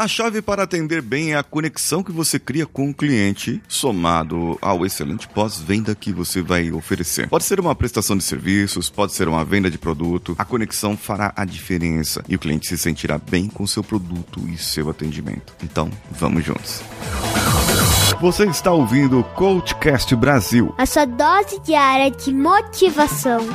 A chave para atender bem é a conexão que você cria com o cliente, somado ao excelente pós-venda que você vai oferecer. Pode ser uma prestação de serviços, pode ser uma venda de produto. A conexão fará a diferença e o cliente se sentirá bem com seu produto e seu atendimento. Então, vamos juntos. Você está ouvindo o Coachcast Brasil. A sua dose diária de motivação.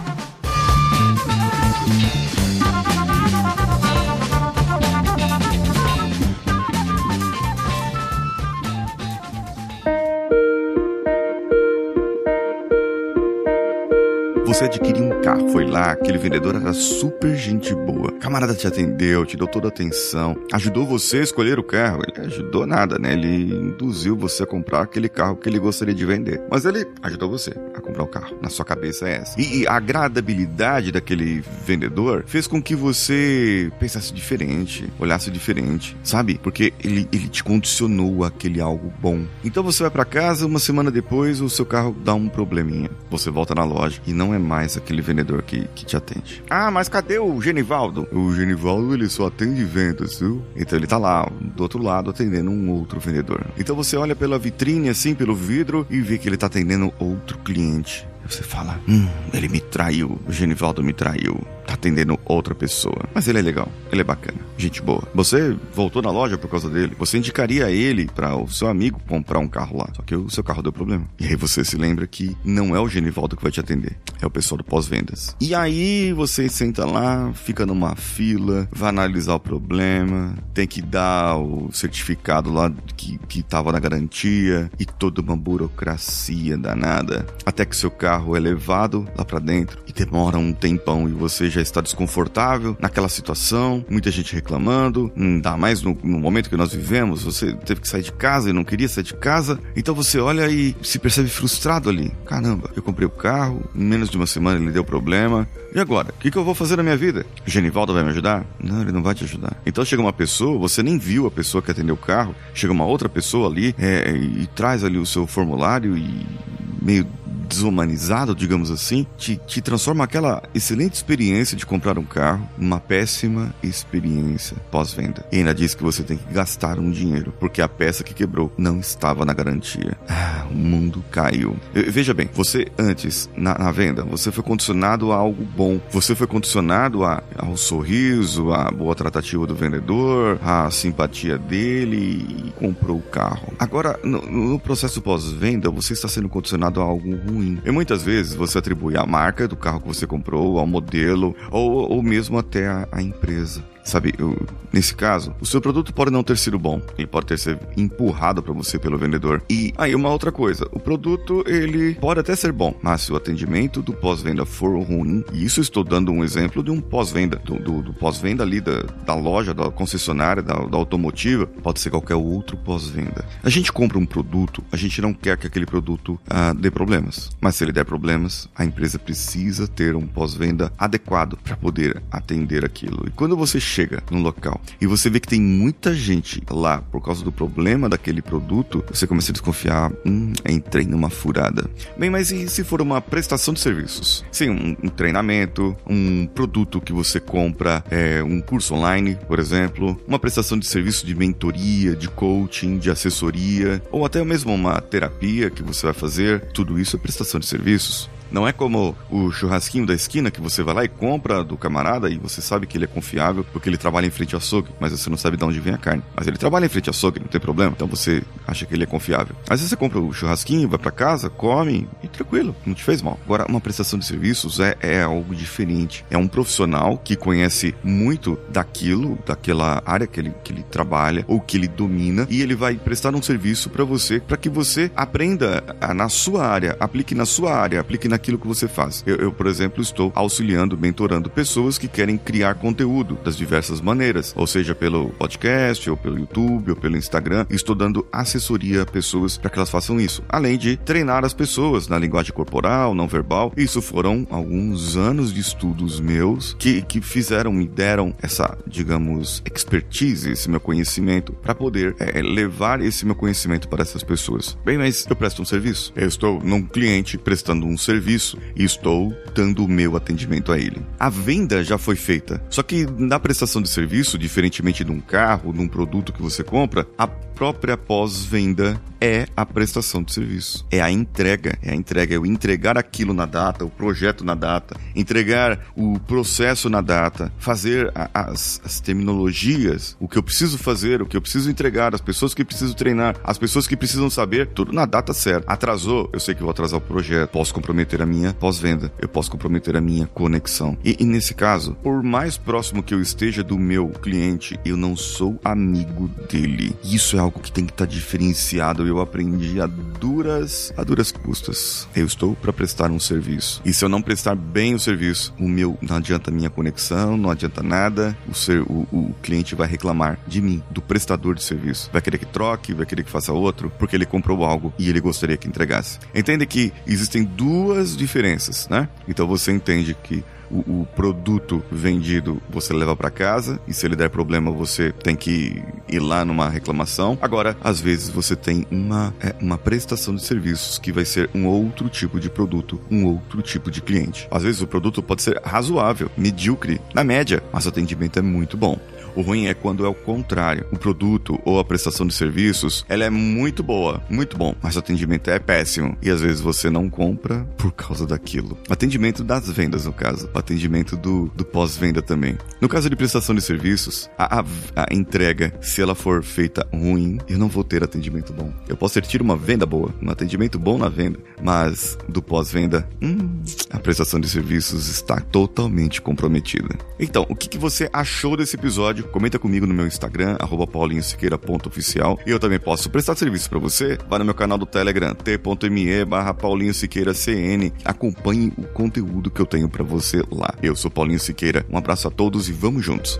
Você adquiriu um carro, foi lá, aquele vendedor era super gente boa. Camarada te atendeu, te deu toda a atenção, ajudou você a escolher o carro. Ele ajudou nada, né? Ele induziu você a comprar aquele carro que ele gostaria de vender. Mas ele ajudou você a comprar o carro. Na sua cabeça é essa. E, e a agradabilidade daquele vendedor fez com que você pensasse diferente, olhasse diferente, sabe? Porque ele, ele te condicionou aquele algo bom. Então você vai para casa, uma semana depois o seu carro dá um probleminha. Você volta na loja e não é mais aquele vendedor que, que te atende. Ah, mas cadê o Genivaldo? O Genivaldo, ele só atende vendas, viu? Então ele tá lá, do outro lado, atendendo um outro vendedor. Então você olha pela vitrine, assim, pelo vidro, e vê que ele tá atendendo outro cliente. Você fala, hum, ele me traiu, o Genivaldo me traiu. Tá atendendo outra pessoa. Mas ele é legal, ele é bacana, gente boa. Você voltou na loja por causa dele. Você indicaria ele para o seu amigo comprar um carro lá. Só que o seu carro deu problema. E aí você se lembra que não é o Genivaldo que vai te atender, é o pessoal do pós-vendas. E aí você senta lá, fica numa fila, vai analisar o problema, tem que dar o certificado lá que, que tava na garantia e toda uma burocracia danada. Até que seu carro é levado lá para dentro e demora um tempão e você já está desconfortável naquela situação, muita gente reclamando, ainda mais no, no, momento que nós vivemos, você teve que sair de casa e não queria sair de casa, então você olha e se percebe frustrado ali. Caramba, eu comprei o carro, em menos de uma semana ele deu problema, e agora? O que, que eu vou fazer na minha vida? O Genivaldo vai me ajudar? Não, ele não vai te ajudar. Então chega uma pessoa, você nem viu a pessoa que atendeu o carro, chega uma outra pessoa ali é, e traz ali o seu formulário e meio desumanizado, digamos assim, te, te transforma aquela excelente experiência de comprar um carro numa péssima experiência pós-venda. E ainda diz que você tem que gastar um dinheiro, porque a peça que quebrou não estava na garantia. Ah, o mundo caiu. Veja bem, você antes, na, na venda, você foi condicionado a algo bom. Você foi condicionado a, ao sorriso, à boa tratativa do vendedor, à simpatia dele e comprou o carro. Agora, no, no processo pós-venda, você está sendo condicionado a algo ruim ruim. E muitas vezes você atribui a marca do carro que você comprou, ao modelo, ou, ou mesmo até a empresa. Sabe, eu, nesse caso, o seu produto pode não ter sido bom, ele pode ter sido empurrado para você pelo vendedor. E aí uma outra coisa, o produto ele pode até ser bom, mas se o atendimento do pós-venda for ruim, e isso estou dando um exemplo de um pós-venda, do, do, do pós-venda ali da, da loja, da concessionária, da, da automotiva, pode ser qualquer outro pós-venda. A gente compra um produto, a gente não quer que aquele produto ah, dê problemas, mas se ele der problemas, a empresa precisa ter um pós-venda adequado para poder atender aquilo. E quando você chega no local e você vê que tem muita gente lá por causa do problema daquele produto, você começa a desconfiar, hum, entrei numa furada. Bem, mas e se for uma prestação de serviços? Sim, um, um treinamento, um produto que você compra, é, um curso online, por exemplo, uma prestação de serviço de mentoria, de coaching, de assessoria, ou até mesmo uma terapia que você vai fazer, tudo isso é prestação de serviços. Não é como o churrasquinho da esquina que você vai lá e compra do camarada e você sabe que ele é confiável porque ele trabalha em frente ao açougue, mas você não sabe de onde vem a carne. Mas ele trabalha em frente ao açougue, não tem problema. Então você acha que ele é confiável. Às vezes você compra o churrasquinho, vai para casa, come e tranquilo, não te fez mal. Agora, uma prestação de serviços é, é algo diferente. É um profissional que conhece muito daquilo, daquela área que ele, que ele trabalha ou que ele domina e ele vai prestar um serviço para você, para que você aprenda na sua área, aplique na sua área, aplique na naquilo que você faz. Eu, eu, por exemplo, estou auxiliando, mentorando pessoas que querem criar conteúdo das diversas maneiras, ou seja, pelo podcast, ou pelo YouTube, ou pelo Instagram. Estou dando assessoria a pessoas para que elas façam isso, além de treinar as pessoas na linguagem corporal, não verbal. Isso foram alguns anos de estudos meus que, que fizeram, me deram essa, digamos, expertise, esse meu conhecimento, para poder é, levar esse meu conhecimento para essas pessoas. Bem, mas eu presto um serviço. Eu estou num cliente prestando um serviço serviço e estou dando o meu atendimento a ele. A venda já foi feita, só que na prestação de serviço, diferentemente de um carro, de um produto que você compra, a própria pós-venda é a prestação de serviço. É a entrega. É a entrega. É o entregar aquilo na data, o projeto na data, entregar o processo na data, fazer a, as, as terminologias, o que eu preciso fazer, o que eu preciso entregar, as pessoas que preciso treinar, as pessoas que precisam saber, tudo na data certa. Atrasou, eu sei que vou atrasar o projeto, posso comprometer a minha pós-venda, eu posso comprometer a minha conexão. E, e nesse caso, por mais próximo que eu esteja do meu cliente, eu não sou amigo dele. Isso é algo que tem que estar tá diferenciado. Eu aprendi a duras, a duras custas. Eu estou para prestar um serviço. E se eu não prestar bem o serviço, o meu não adianta minha conexão, não adianta nada. O, ser, o, o cliente vai reclamar de mim, do prestador de serviço. Vai querer que troque, vai querer que faça outro, porque ele comprou algo e ele gostaria que entregasse. Entende que existem duas diferenças, né? Então você entende que o, o produto vendido você leva para casa e se ele der problema você tem que ir lá numa reclamação. Agora, às vezes você tem uma, é, uma prestação de serviços que vai ser um outro tipo de produto, um outro tipo de cliente. Às vezes o produto pode ser razoável, medíocre, na média, mas o atendimento é muito bom. O ruim é quando é o contrário. O produto ou a prestação de serviços, ela é muito boa, muito bom, mas o atendimento é péssimo. E às vezes você não compra por causa daquilo. Atendimento das vendas, no caso. Atendimento do, do pós-venda também. No caso de prestação de serviços, a, a, a, entrega, se ela for feita ruim, eu não vou ter atendimento bom. Eu posso ter tido uma venda boa, um atendimento bom na venda, mas do pós-venda, hum, a prestação de serviços está totalmente comprometida. Então, o que, que você achou desse episódio? Comenta comigo no meu Instagram, paulinhosiqueira.oficial. E eu também posso prestar serviço para você. Vá no meu canal do Telegram, t.me barra Paulinho Siqueira CN. Acompanhe o conteúdo que eu tenho para você lá. Eu sou Paulinho Siqueira. Um abraço a todos e vamos juntos.